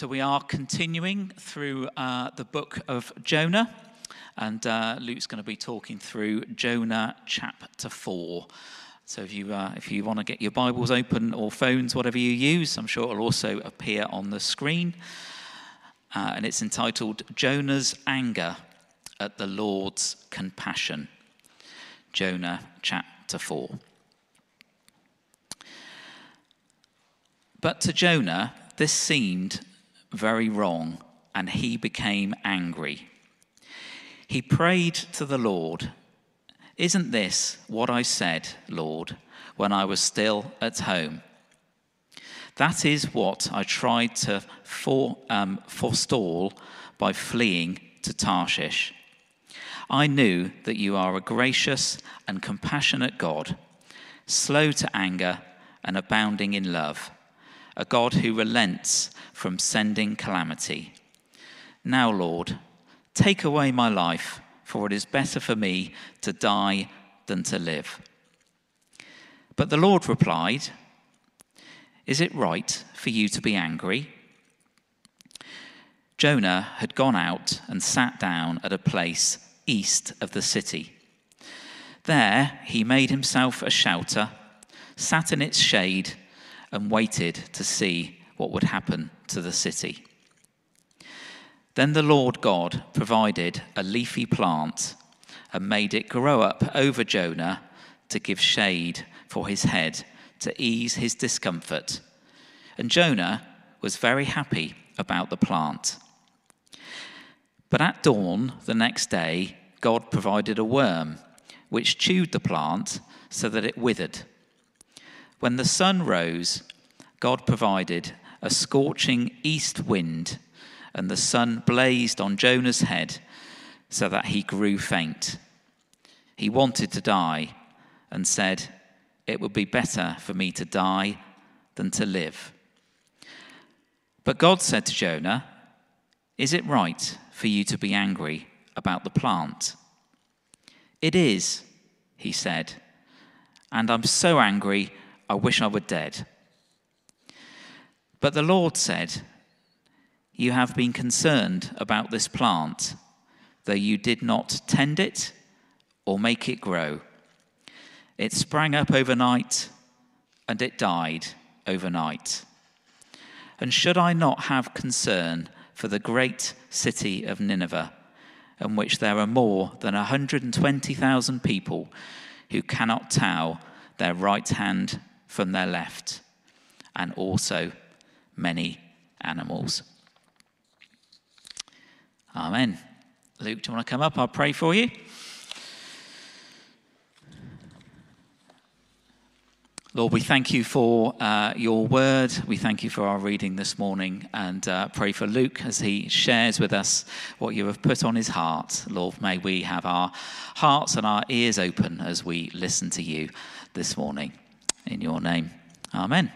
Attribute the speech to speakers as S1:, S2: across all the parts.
S1: So, we are continuing through uh, the book of Jonah, and uh, Luke's going to be talking through Jonah chapter 4. So, if you, uh, if you want to get your Bibles open or phones, whatever you use, I'm sure it'll also appear on the screen. Uh, and it's entitled Jonah's Anger at the Lord's Compassion. Jonah chapter 4. But to Jonah, this seemed very wrong, and he became angry. He prayed to the Lord, Isn't this what I said, Lord, when I was still at home? That is what I tried to for, um, forestall by fleeing to Tarshish. I knew that you are a gracious and compassionate God, slow to anger and abounding in love a God who relents from sending calamity. Now, Lord, take away my life, for it is better for me to die than to live. But the Lord replied, Is it right for you to be angry? Jonah had gone out and sat down at a place east of the city. There he made himself a shelter, sat in its shade, and waited to see what would happen to the city. Then the Lord God provided a leafy plant and made it grow up over Jonah to give shade for his head to ease his discomfort. And Jonah was very happy about the plant. But at dawn the next day, God provided a worm which chewed the plant so that it withered. When the sun rose, God provided a scorching east wind, and the sun blazed on Jonah's head so that he grew faint. He wanted to die and said, It would be better for me to die than to live. But God said to Jonah, Is it right for you to be angry about the plant? It is, he said, and I'm so angry I wish I were dead. But the Lord said, You have been concerned about this plant, though you did not tend it or make it grow. It sprang up overnight and it died overnight. And should I not have concern for the great city of Nineveh, in which there are more than 120,000 people who cannot tell their right hand from their left, and also many animals. Amen. Luke, do you want to come up? I'll pray for you. Lord, we thank you for uh, your word. We thank you for our reading this morning and uh, pray for Luke as he shares with us what you have put on his heart. Lord, may we have our hearts and our ears open as we listen to you this morning. In your name. Amen. Amen.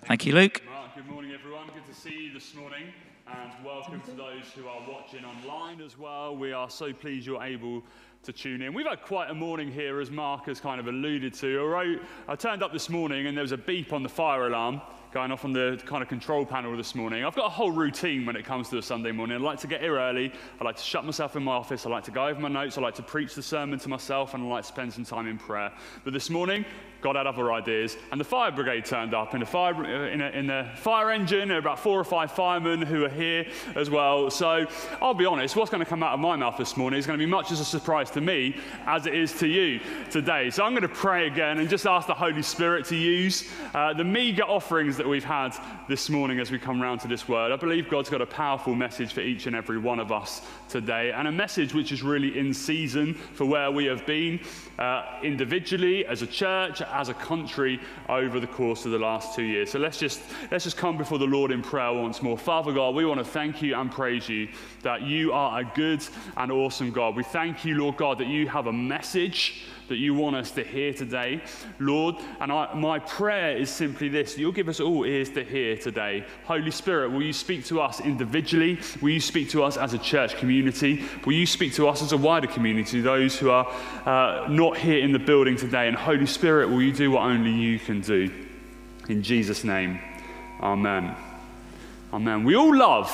S1: Thank, thank, you, Luke.
S2: Mark, good morning, everyone. Good to see you this morning. And welcome to those who are watching online as well. We are so pleased you're able to tune in. We've had quite a morning here, as Mark has kind of alluded to. I turned up this morning and there was a beep on the fire alarm going off on the kind of control panel this morning. I've got a whole routine when it comes to a Sunday morning. I like to get here early. I like to shut myself in my office. I like to go over my notes. I like to preach the sermon to myself, and I like to spend some time in prayer. But this morning, God had other ideas, and the fire brigade turned up in the fire, in, a, in the fire engine. There are about four or five firemen who are here as well. So I'll be honest, what's going to come out of my mouth this morning is going to be much as a surprise to me as it is to you today. So I'm going to pray again and just ask the Holy Spirit to use uh, the meager offerings that we've had this morning as we come round to this word. I believe God's got a powerful message for each and every one of us today, and a message which is really in season for where we have been uh, individually, as a church, as a country over the course of the last two years. So let's just, let's just come before the Lord in prayer once more. Father God, we want to thank you and praise you that you are a good and awesome God. We thank you, Lord God, that you have a message that you want us to hear today, Lord. And I, my prayer is simply this you'll give us all ears to hear today. Holy Spirit, will you speak to us individually? Will you speak to us as a church community? Will you speak to us as a wider community, those who are uh, not here in the building today? And Holy Spirit, will you do what only you can do? In Jesus' name, amen. Amen. We all love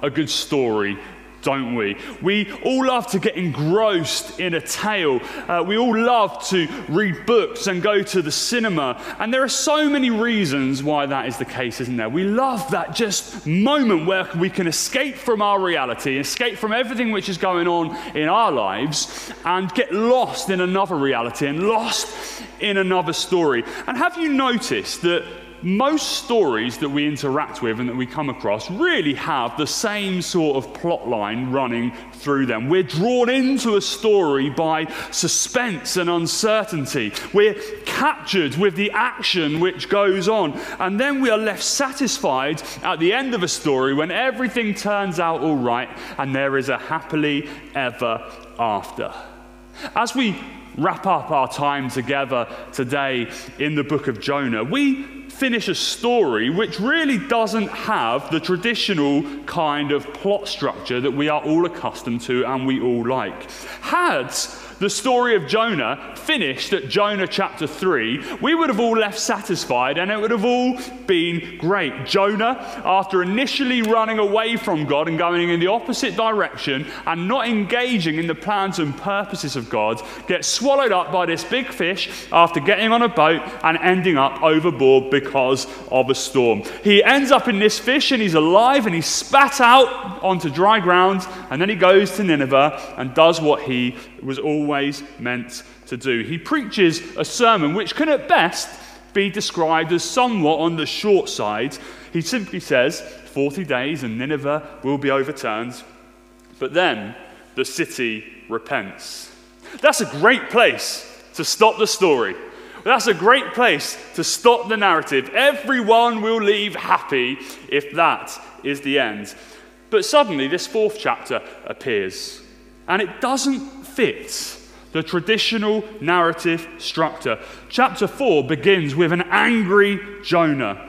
S2: a good story don't we? We all love to get engrossed in a tale. Uh, we all love to read books and go to the cinema. And there are so many reasons why that is the case, isn't there? We love that just moment where we can escape from our reality, escape from everything which is going on in our lives, and get lost in another reality and lost in another story. And have you noticed that? Most stories that we interact with and that we come across really have the same sort of plot line running through them. We're drawn into a story by suspense and uncertainty. We're captured with the action which goes on. And then we are left satisfied at the end of a story when everything turns out all right and there is a happily ever after. As we wrap up our time together today in the book of Jonah, we finish a story which really doesn't have the traditional kind of plot structure that we are all accustomed to and we all like. Had the story of Jonah finished at Jonah chapter 3, we would have all left satisfied and it would have all been great. Jonah, after initially running away from God and going in the opposite direction and not engaging in the plans and purposes of God, gets swallowed up by this big fish after getting on a boat and ending up overboard because of a storm. He ends up in this fish and he's alive and he's spat out onto dry ground and then he goes to Nineveh and does what he was always meant to do. He preaches a sermon which can at best be described as somewhat on the short side. He simply says, 40 days and Nineveh will be overturned. But then the city repents. That's a great place to stop the story. That's a great place to stop the narrative. Everyone will leave happy if that is the end. But suddenly, this fourth chapter appears, and it doesn't fit the traditional narrative structure. Chapter 4 begins with an angry Jonah.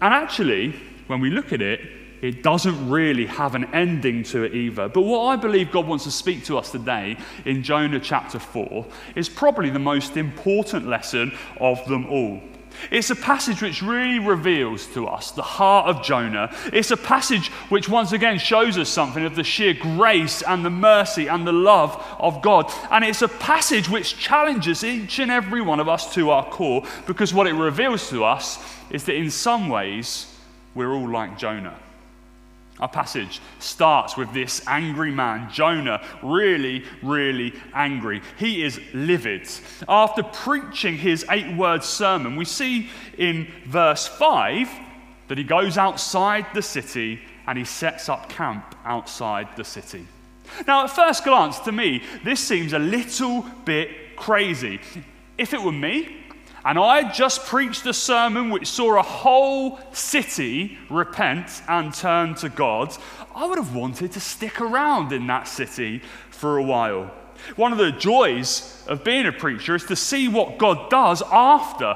S2: And actually, when we look at it, it doesn't really have an ending to it either. But what I believe God wants to speak to us today in Jonah chapter 4 is probably the most important lesson of them all. It's a passage which really reveals to us the heart of Jonah. It's a passage which once again shows us something of the sheer grace and the mercy and the love of God. And it's a passage which challenges each and every one of us to our core because what it reveals to us is that in some ways we're all like Jonah. Our passage starts with this angry man, Jonah, really, really angry. He is livid. After preaching his eight word sermon, we see in verse 5 that he goes outside the city and he sets up camp outside the city. Now, at first glance, to me, this seems a little bit crazy. If it were me, and I had just preached a sermon which saw a whole city repent and turn to God, I would have wanted to stick around in that city for a while. One of the joys of being a preacher is to see what God does after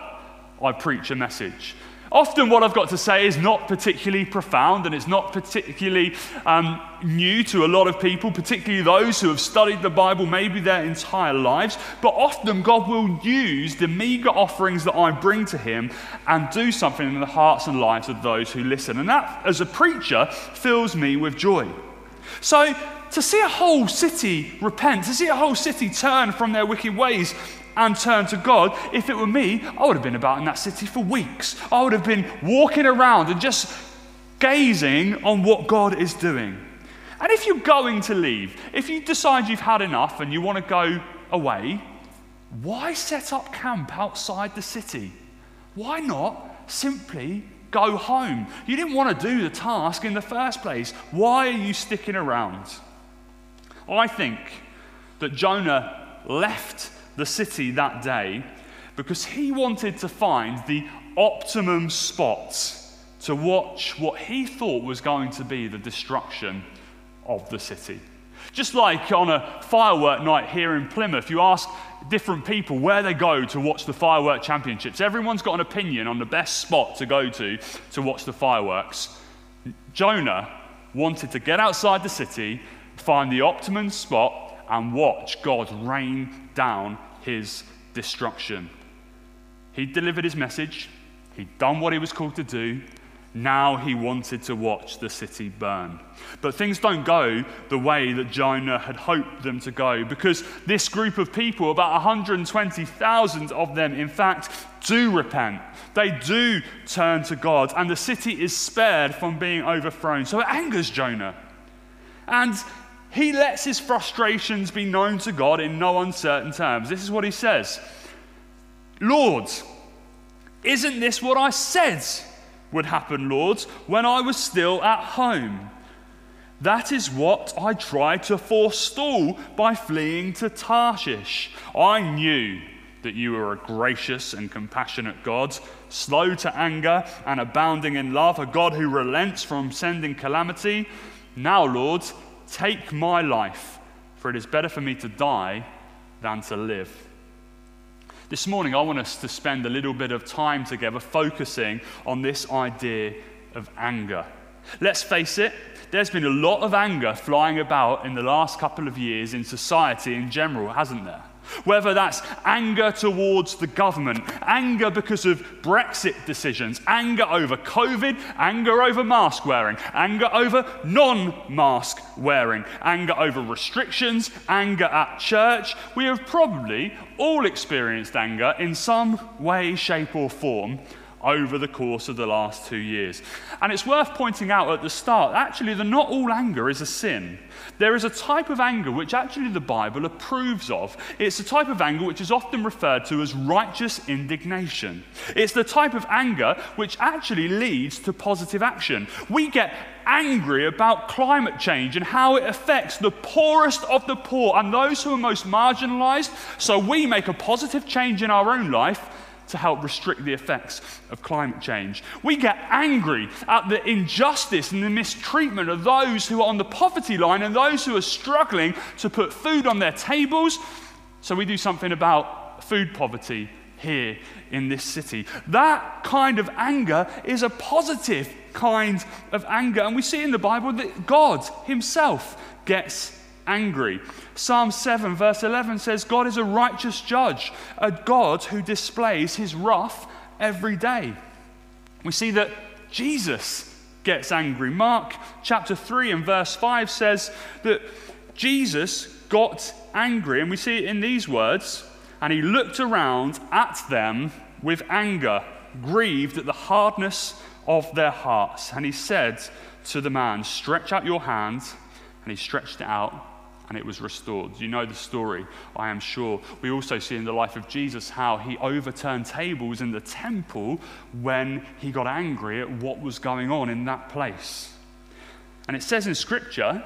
S2: I preach a message. Often, what I've got to say is not particularly profound and it's not particularly um, new to a lot of people, particularly those who have studied the Bible maybe their entire lives. But often, God will use the meager offerings that I bring to Him and do something in the hearts and lives of those who listen. And that, as a preacher, fills me with joy. So, to see a whole city repent, to see a whole city turn from their wicked ways, and turn to God. If it were me, I would have been about in that city for weeks. I would have been walking around and just gazing on what God is doing. And if you're going to leave, if you decide you've had enough and you want to go away, why set up camp outside the city? Why not simply go home? You didn't want to do the task in the first place. Why are you sticking around? I think that Jonah left the city that day because he wanted to find the optimum spot to watch what he thought was going to be the destruction of the city. Just like on a firework night here in Plymouth, you ask different people where they go to watch the firework championships. Everyone's got an opinion on the best spot to go to to watch the fireworks. Jonah wanted to get outside the city, find the optimum spot, and watch God rain down his destruction. He'd delivered his message, he'd done what he was called to do, Now he wanted to watch the city burn. But things don't go the way that Jonah had hoped them to go because this group of people, about 120,000 of them, in fact, do repent. They do turn to God, and the city is spared from being overthrown. So it angers Jonah. And he lets his frustrations be known to God in no uncertain terms. This is what he says Lord, isn't this what I said would happen, Lord, when I was still at home? That is what I tried to forestall by fleeing to Tarshish. I knew that you were a gracious and compassionate God, slow to anger and abounding in love, a God who relents from sending calamity. Now, Lord, take my life, for it is better for me to die than to live. This morning, I want us to spend a little bit of time together focusing on this idea of anger. Let's face it, there's been a lot of anger flying about in the last couple of years in society in general, hasn't there? Whether that's anger towards the government, anger because of Brexit decisions, anger over COVID, anger over mask wearing, anger over non mask wearing, anger over restrictions, anger at church, we have probably all experienced anger in some way, shape, or form over the course of the last two years. And it's worth pointing out at the start actually, that not all anger is a sin. There is a type of anger which actually the Bible approves of. It's a type of anger which is often referred to as righteous indignation. It's the type of anger which actually leads to positive action. We get angry about climate change and how it affects the poorest of the poor and those who are most marginalized, so we make a positive change in our own life to help restrict the effects of climate change. We get angry at the injustice and the mistreatment of those who are on the poverty line and those who are struggling to put food on their tables. So we do something about food poverty here in this city. That kind of anger is a positive kind of anger. And we see in the Bible that God Himself gets angry. Psalm 7, verse 11 says, God is a righteous judge, a God who displays his wrath every day. We see that Jesus gets angry. Mark chapter 3 and verse 5 says that Jesus got angry, and we see it in these words, and he looked around at them with anger, grieved at the hardness of their hearts. And he said to the man, Stretch out your hand. And he stretched it out, and it was restored. You know the story, I am sure. We also see in the life of Jesus how he overturned tables in the temple when he got angry at what was going on in that place. And it says in Scripture,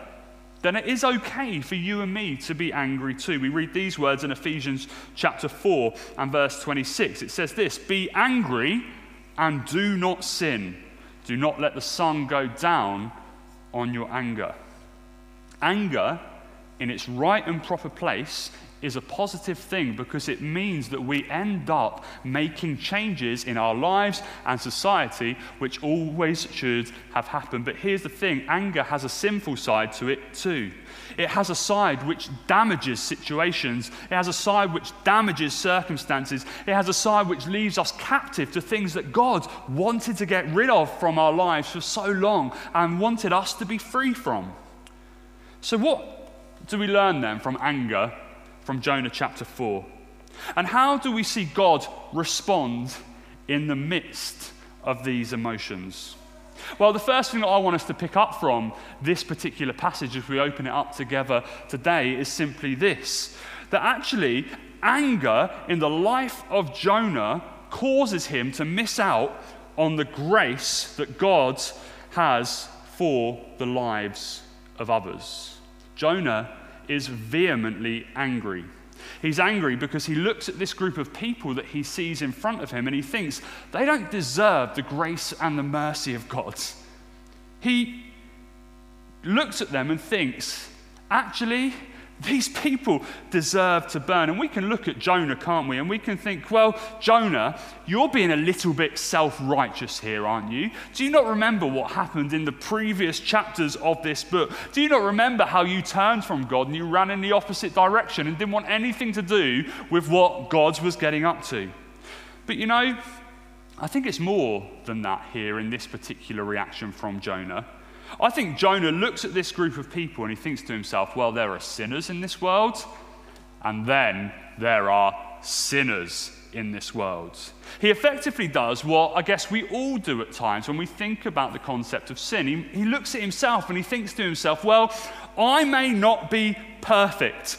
S2: then it is okay for you and me to be angry too. We read these words in Ephesians chapter 4 and verse 26. It says this Be angry and do not sin. Do not let the sun go down on your anger. Anger in its right and proper place is a positive thing because it means that we end up making changes in our lives and society, which always should have happened. But here's the thing anger has a sinful side to it too. It has a side which damages situations, it has a side which damages circumstances, it has a side which leaves us captive to things that God wanted to get rid of from our lives for so long and wanted us to be free from. So, what do we learn then from anger from Jonah chapter 4? And how do we see God respond in the midst of these emotions? Well, the first thing that I want us to pick up from this particular passage as we open it up together today is simply this that actually anger in the life of Jonah causes him to miss out on the grace that God has for the lives of others. Jonah is vehemently angry. He's angry because he looks at this group of people that he sees in front of him and he thinks they don't deserve the grace and the mercy of God. He looks at them and thinks, actually, these people deserve to burn. And we can look at Jonah, can't we? And we can think, well, Jonah, you're being a little bit self righteous here, aren't you? Do you not remember what happened in the previous chapters of this book? Do you not remember how you turned from God and you ran in the opposite direction and didn't want anything to do with what God was getting up to? But you know, I think it's more than that here in this particular reaction from Jonah. I think Jonah looks at this group of people and he thinks to himself, well, there are sinners in this world, and then there are sinners in this world. He effectively does what I guess we all do at times when we think about the concept of sin. He, he looks at himself and he thinks to himself, well, I may not be perfect,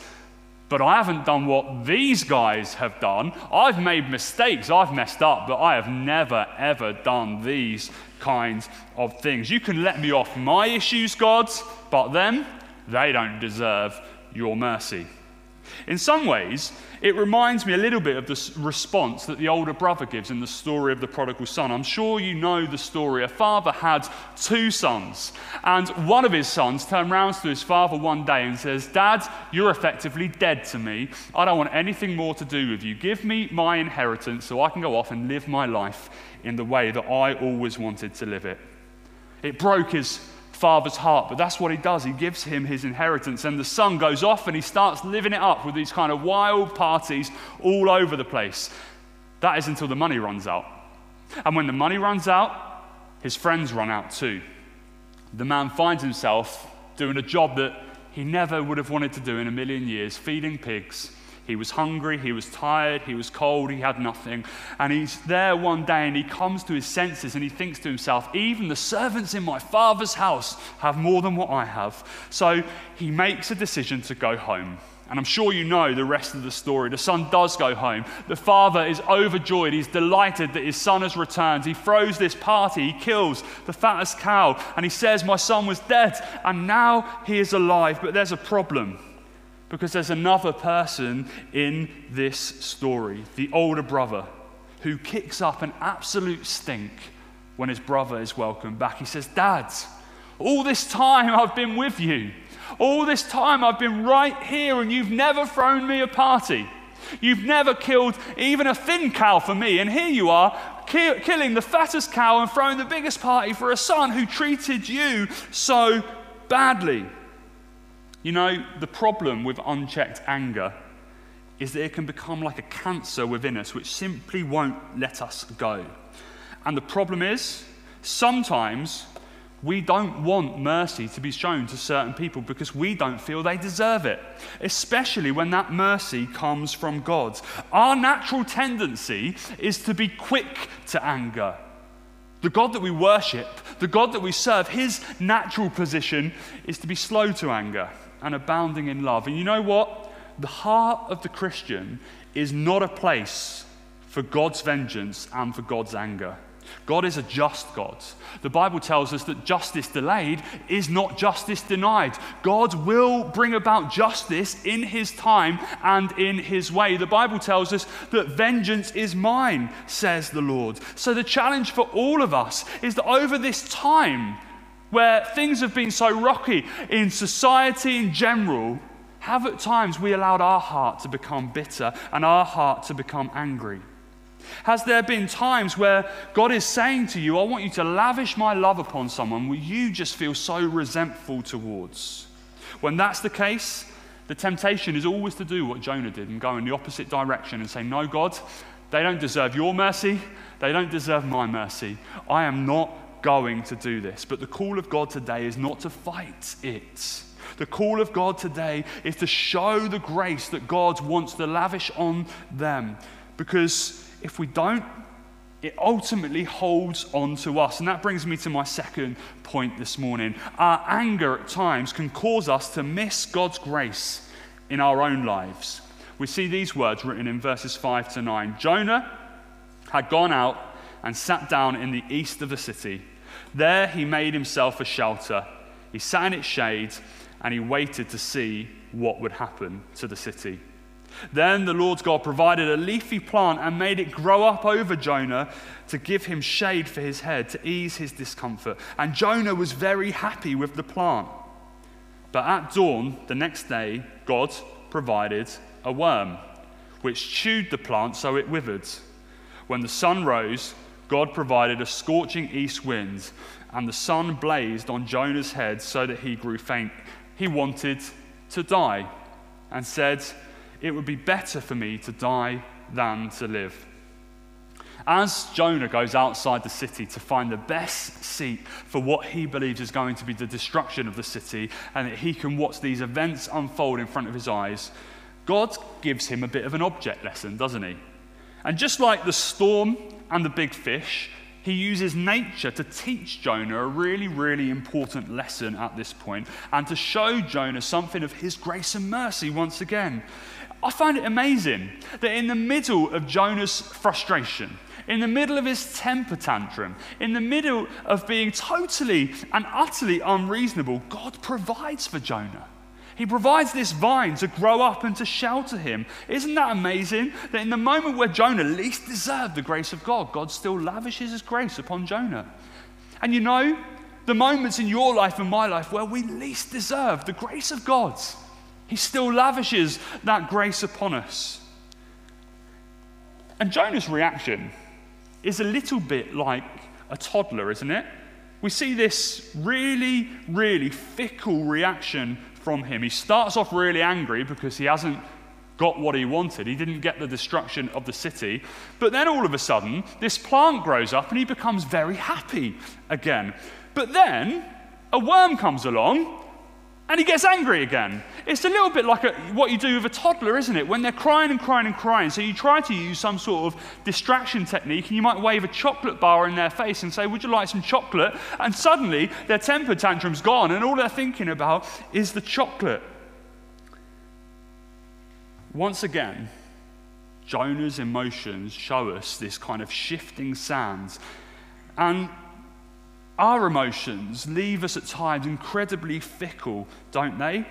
S2: but I haven't done what these guys have done. I've made mistakes, I've messed up, but I have never, ever done these kinds of things. You can let me off my issues, God, but them, they don't deserve your mercy. In some ways, it reminds me a little bit of the response that the older brother gives in the story of the prodigal son. I'm sure you know the story. A father had two sons, and one of his sons turned round to his father one day and says, Dad, you're effectively dead to me. I don't want anything more to do with you. Give me my inheritance so I can go off and live my life in the way that I always wanted to live it. It broke his father's heart. But that's what he does. He gives him his inheritance. And the son goes off and he starts living it up with these kind of wild parties all over the place. That is until the money runs out. And when the money runs out, his friends run out too. The man finds himself doing a job that he never would have wanted to do in a million years, feeding pigs he was hungry, he was tired, he was cold, he had nothing. And he's there one day and he comes to his senses and he thinks to himself, Even the servants in my father's house have more than what I have. So he makes a decision to go home. And I'm sure you know the rest of the story. The son does go home. The father is overjoyed. He's delighted that his son has returned. He throws this party. He kills the fattest cow. And he says, My son was dead, and now he is alive. But there's a problem because there's another person in this story, the older brother, who kicks up an absolute stink when his brother is welcomed back. He says, Dad, all this time I've been with you. All this time I've been right here, and you've never thrown me a party. You've never killed even a thin cow for me, and here you are ki- killing the fattest cow and throwing the biggest party for a son who treated you so badly. You know, the problem with unchecked anger is that it can become like a cancer within us, which simply won't let us go. And the problem is, sometimes we don't want mercy to be shown to certain people because we don't feel they deserve it, especially when that mercy comes from God. Our natural tendency is to be quick to anger. The God that we worship, the God that we serve, his natural position is to be slow to anger and abounding in love. And you know what? The heart of the Christian is not a place for God's vengeance and for God's anger. God is a just God. The Bible tells us that justice delayed is not justice denied. God will bring about justice in His time and in His way. The Bible tells us that vengeance is mine, says the Lord. So the challenge for all of us is that over this time, where things have been so rocky in society in general, have at times we allowed our heart to become bitter and our heart to become angry? Has there been times where God is saying to you, I want you to lavish my love upon someone where you just feel so resentful towards? When that's the case, the temptation is always to do what Jonah did and go in the opposite direction and say, No, God, they don't deserve your mercy. They don't deserve my mercy. I am not going to do this. But the call of God today is not to fight it. The call of God today is to show the grace that God wants to lavish on them. Because if we don't, it ultimately holds on to us. And that brings me to my second point this morning. Our anger at times can cause us to miss God's grace in our own lives. We see these words written in verses 5 to 9. Jonah had gone out and sat down in the east of the city there he made himself a shelter. He sat in its shade and he waited to see what would happen to the city. Then the Lord God provided a leafy plant and made it grow up over Jonah to give him shade for his head, to ease his discomfort. And Jonah was very happy with the plant. But at dawn the next day, God provided a worm, which chewed the plant so it withered. When the sun rose, God provided a scorching east wind, and the sun blazed on Jonah's head so that he grew faint. He wanted to die and said, It would be better for me to die than to live. As Jonah goes outside the city to find the best seat for what he believes is going to be the destruction of the city, and that he can watch these events unfold in front of his eyes, God gives him a bit of an object lesson, doesn't he? And just like the storm and the big fish, he uses nature to teach Jonah a really, really important lesson at this point and to show Jonah something of his grace and mercy once again. I find it amazing that in the middle of Jonah's frustration, in the middle of his temper tantrum, in the middle of being totally and utterly unreasonable, God provides for Jonah. He provides this vine to grow up and to shelter him. Isn't that amazing? That in the moment where Jonah least deserved the grace of God, God still lavishes his grace upon Jonah. And you know, the moments in your life and my life where we least deserve the grace of God, He still lavishes that grace upon us. And Jonah's reaction is a little bit like a toddler, isn't it? We see this really, really fickle reaction from him. He starts off really angry because he hasn't got what he wanted. He didn't get the destruction of the city. But then all of a sudden, this plant grows up and he becomes very happy again. But then a worm comes along and he gets angry again. It's a little bit like a, what you do with a toddler, isn't it? When they're crying and crying and crying. So you try to use some sort of distraction technique, and you might wave a chocolate bar in their face and say, Would you like some chocolate? And suddenly their temper tantrum's gone, and all they're thinking about is the chocolate. Once again, Jonah's emotions show us this kind of shifting sands. And our emotions leave us at times incredibly fickle, don't they?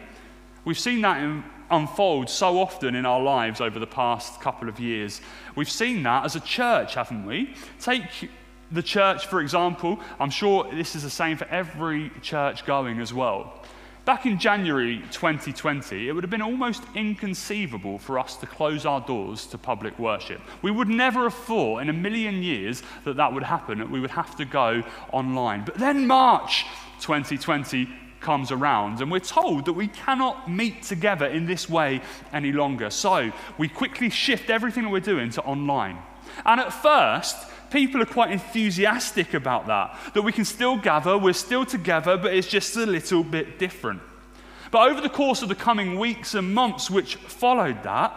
S2: We've seen that in, unfold so often in our lives over the past couple of years. We've seen that as a church, haven't we? Take the church, for example. I'm sure this is the same for every church going as well. Back in January 2020, it would have been almost inconceivable for us to close our doors to public worship. We would never have thought in a million years that that would happen, that we would have to go online. But then March 2020 comes around, and we're told that we cannot meet together in this way any longer. So we quickly shift everything that we're doing to online. And at first, people are quite enthusiastic about that, that we can still gather, we're still together, but it's just a little bit different. But over the course of the coming weeks and months which followed that,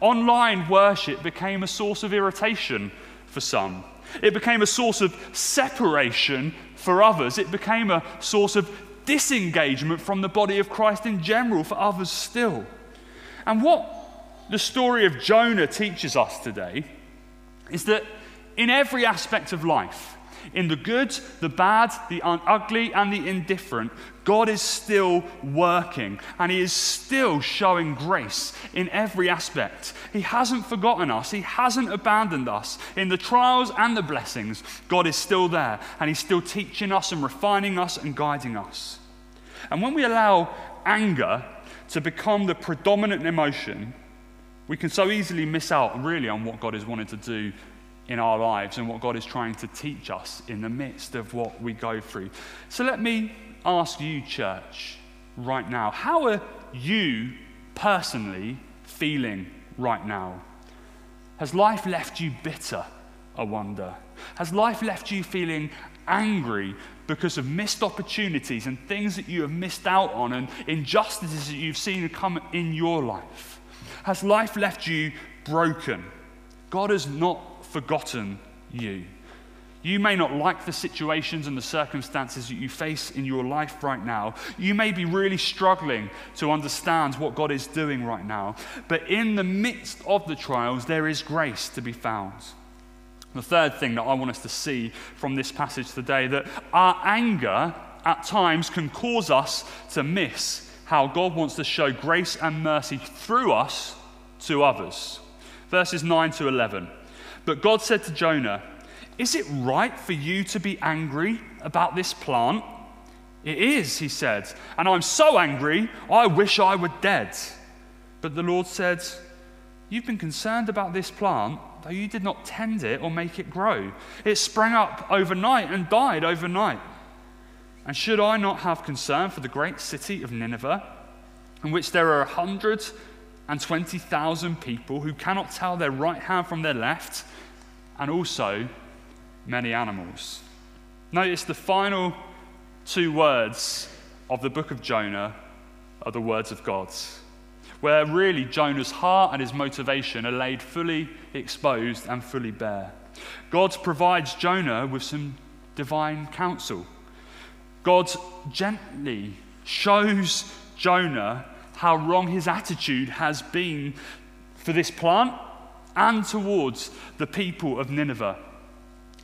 S2: online worship became a source of irritation for some. It became a source of separation for others. It became a source of disengagement from the body of Christ in general for others still. And what the story of Jonah teaches us today is that in every aspect of life, in the good, the bad, the ugly, and the indifferent, God is still working and He is still showing grace in every aspect. He hasn't forgotten us, He hasn't abandoned us. In the trials and the blessings, God is still there and He's still teaching us and refining us and guiding us. And when we allow anger to become the predominant emotion, we can so easily miss out really on what God is wanting to do in our lives and what God is trying to teach us in the midst of what we go through. So let me ask you, church, right now how are you personally feeling right now? Has life left you bitter, I wonder? Has life left you feeling angry because of missed opportunities and things that you have missed out on and injustices that you've seen come in your life? Has life left you broken? God has not forgotten you. You may not like the situations and the circumstances that you face in your life right now. You may be really struggling to understand what God is doing right now. But in the midst of the trials, there is grace to be found. The third thing that I want us to see from this passage today that our anger at times can cause us to miss how God wants to show grace and mercy through us to others. Verses 9 to 11. But God said to Jonah, Is it right for you to be angry about this plant? It is, he said, and I'm so angry, I wish I were dead. But the Lord said, You've been concerned about this plant, though you did not tend it or make it grow. It sprang up overnight and died overnight. And should I not have concern for the great city of Nineveh, in which there are a hundred and twenty thousand people who cannot tell their right hand from their left? and also many animals. Notice the final two words of the book of Jonah are the words of God, where really Jonah's heart and his motivation are laid fully exposed and fully bare. God provides Jonah with some divine counsel. God gently shows Jonah how wrong his attitude has been for this plant and towards the people of Nineveh.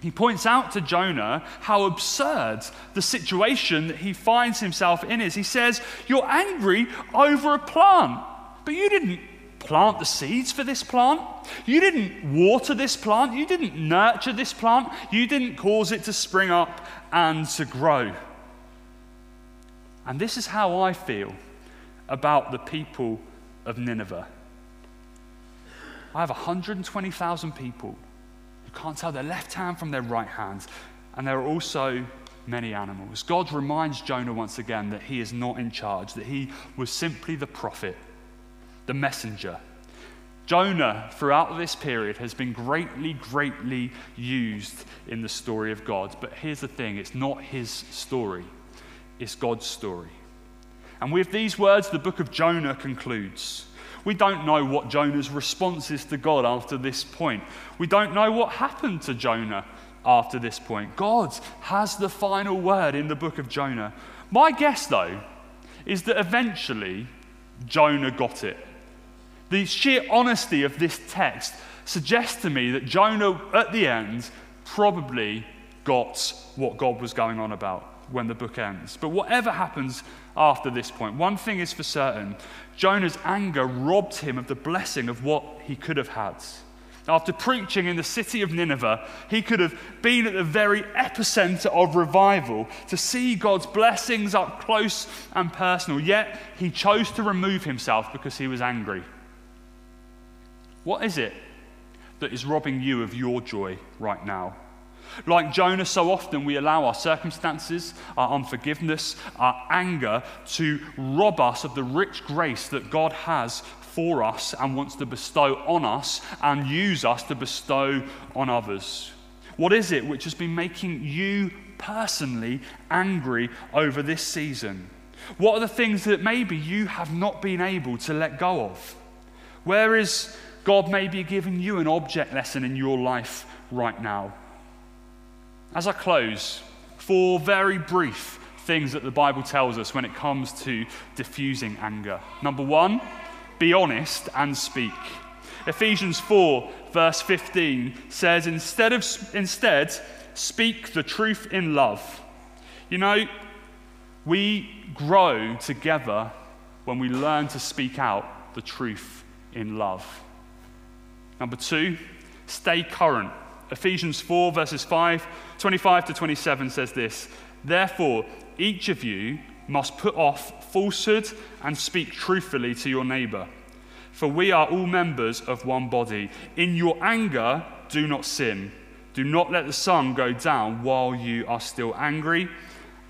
S2: He points out to Jonah how absurd the situation that he finds himself in is. He says, You're angry over a plant, but you didn't plant the seeds for this plant. You didn't water this plant. You didn't nurture this plant. You didn't cause it to spring up and to grow. And this is how I feel about the people of Nineveh. I have 120,000 people who can't tell their left hand from their right hand, and there are also many animals. God reminds Jonah once again that he is not in charge, that he was simply the prophet, the messenger. Jonah, throughout this period, has been greatly, greatly used in the story of God. But here's the thing it's not his story, it's God's story. And with these words, the book of Jonah concludes. We don't know what Jonah's response is to God after this point. We don't know what happened to Jonah after this point. God has the final word in the book of Jonah. My guess, though, is that eventually Jonah got it. The sheer honesty of this text suggests to me that Jonah, at the end, probably got what God was going on about when the book ends. But whatever happens after this point, one thing is for certain Jonah's anger robbed him of the blessing of what he could have had. After preaching in the city of Nineveh, he could have been at the very epicenter of revival to see God's blessings up close and personal. Yet he chose to remove himself because he was angry. What is it that is robbing you of your joy right now? Like Jonah, so often we allow our circumstances, our unforgiveness, our anger to rob us of the rich grace that God has for us and wants to bestow on us and use us to bestow on others. What is it which has been making you personally angry over this season? What are the things that maybe you have not been able to let go of? Where is God maybe giving you an object lesson in your life right now? As I close, four very brief things that the Bible tells us when it comes to diffusing anger. Number one, be honest and speak. Ephesians 4, verse 15 says, instead, of, instead, speak the truth in love. You know, we grow together when we learn to speak out the truth in love. Number two, stay current. Ephesians 4, verses 5, 25 to 27 says this Therefore, each of you must put off falsehood and speak truthfully to your neighbor. For we are all members of one body. In your anger, do not sin. Do not let the sun go down while you are still angry,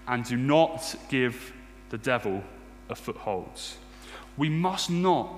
S2: and do not give the devil a foothold. We must not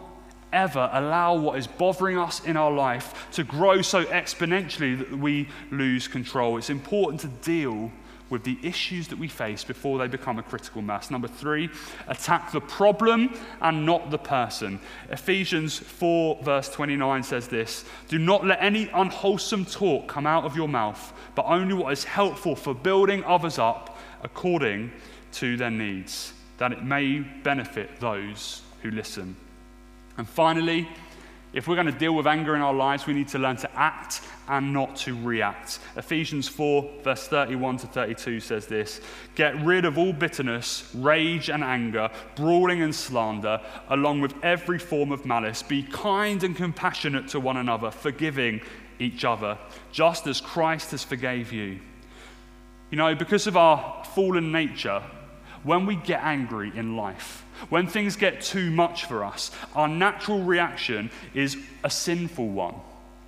S2: ever allow what is bothering us in our life to grow so exponentially that we lose control. It's important to deal with the issues that we face before they become a critical mass. Number three, attack the problem and not the person. Ephesians 4, verse 29 says this Do not let any unwholesome talk come out of your mouth, but only what is helpful for building others up according to their needs, that it may benefit those who listen. And finally, if we're going to deal with anger in our lives, we need to learn to act and not to react. Ephesians 4, verse 31 to 32 says this Get rid of all bitterness, rage and anger, brawling and slander, along with every form of malice. Be kind and compassionate to one another, forgiving each other, just as Christ has forgave you. You know, because of our fallen nature, when we get angry in life, when things get too much for us, our natural reaction is a sinful one.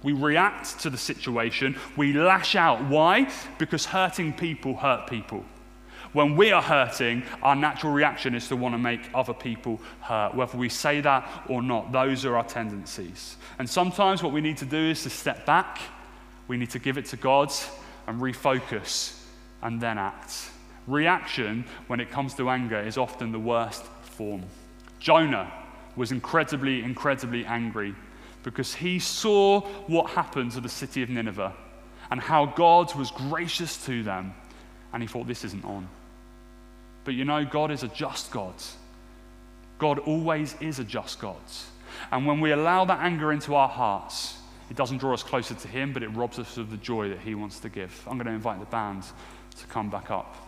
S2: We react to the situation, we lash out. Why? Because hurting people hurt people. When we are hurting, our natural reaction is to want to make other people hurt. Whether we say that or not, those are our tendencies. And sometimes what we need to do is to step back We need to give it to God and refocus and then act. Reaction, when it comes to anger, is often the worst form. Jonah was incredibly, incredibly angry because he saw what happened to the city of Nineveh and how God was gracious to them. And he thought, this isn't on. But you know, God is a just God. God always is a just God. And when we allow that anger into our hearts, it doesn't draw us closer to Him, but it robs us of the joy that He wants to give. I'm going to invite the band to come back up.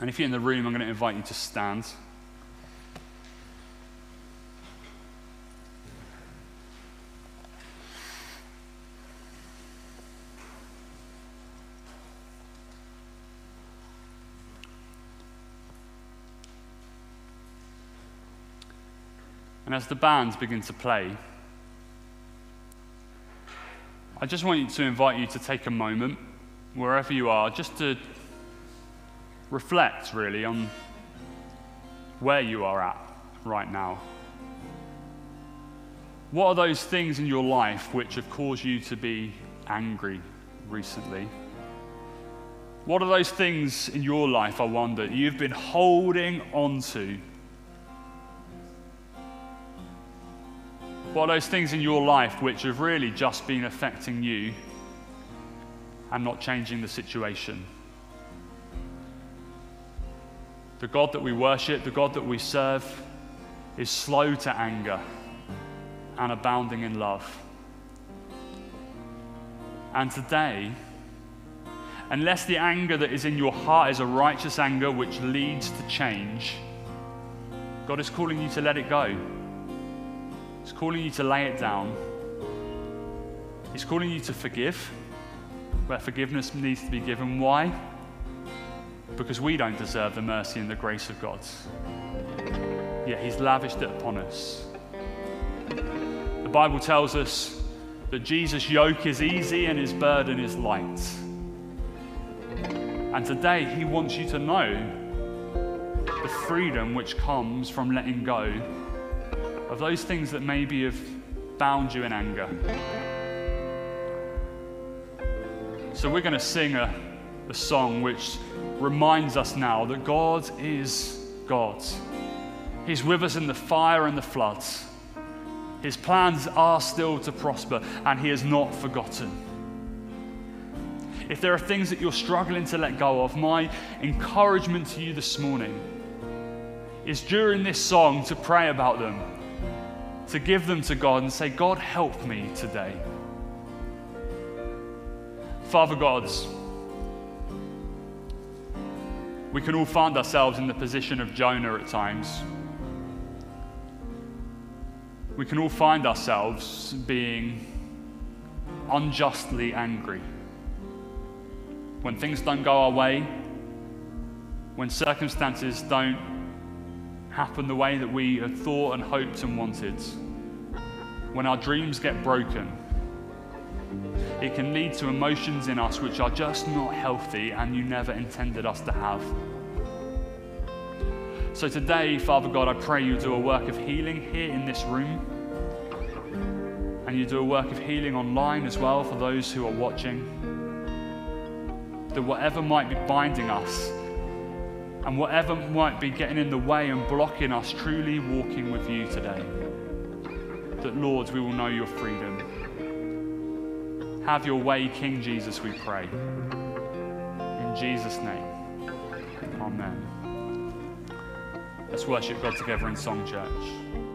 S2: And if you're in the room, I'm going to invite you to stand. And as the bands begin to play, I just want you to invite you to take a moment, wherever you are, just to reflect really on where you are at right now. What are those things in your life which have caused you to be angry recently? What are those things in your life, I wonder, you've been holding on to? What are those things in your life which have really just been affecting you and not changing the situation? The God that we worship, the God that we serve, is slow to anger and abounding in love. And today, unless the anger that is in your heart is a righteous anger which leads to change, God is calling you to let it go. He's calling you to lay it down. He's calling you to forgive where forgiveness needs to be given. Why? Because we don't deserve the mercy and the grace of God. Yet He's lavished it upon us. The Bible tells us that Jesus' yoke is easy and His burden is light. And today He wants you to know the freedom which comes from letting go of those things that maybe have bound you in anger. So we're going to sing a, a song which reminds us now that God is God. He's with us in the fire and the floods. His plans are still to prosper, and He has not forgotten. If there are things that you're struggling to let go of, my encouragement to you this morning is during this song to pray about them to give them to God and say, God, help me today. Father God, we can all find ourselves in the position of Jonah at times. We can all find ourselves being unjustly angry. When things don't go our way, when circumstances don't happen the way that we had thought and hoped and wanted, when our dreams get broken, it can lead to emotions in us which are just not healthy and you never intended us to have. So today, Father God, I pray you do a work of healing here in this room. And you do a work of healing online as well for those who are watching. That whatever might be binding us and whatever might be getting in the way and blocking us truly walking with you today, that, Lord, we will know your freedom. Have your way, King Jesus, we pray. In Jesus' name, amen. Let's worship God together in song, church.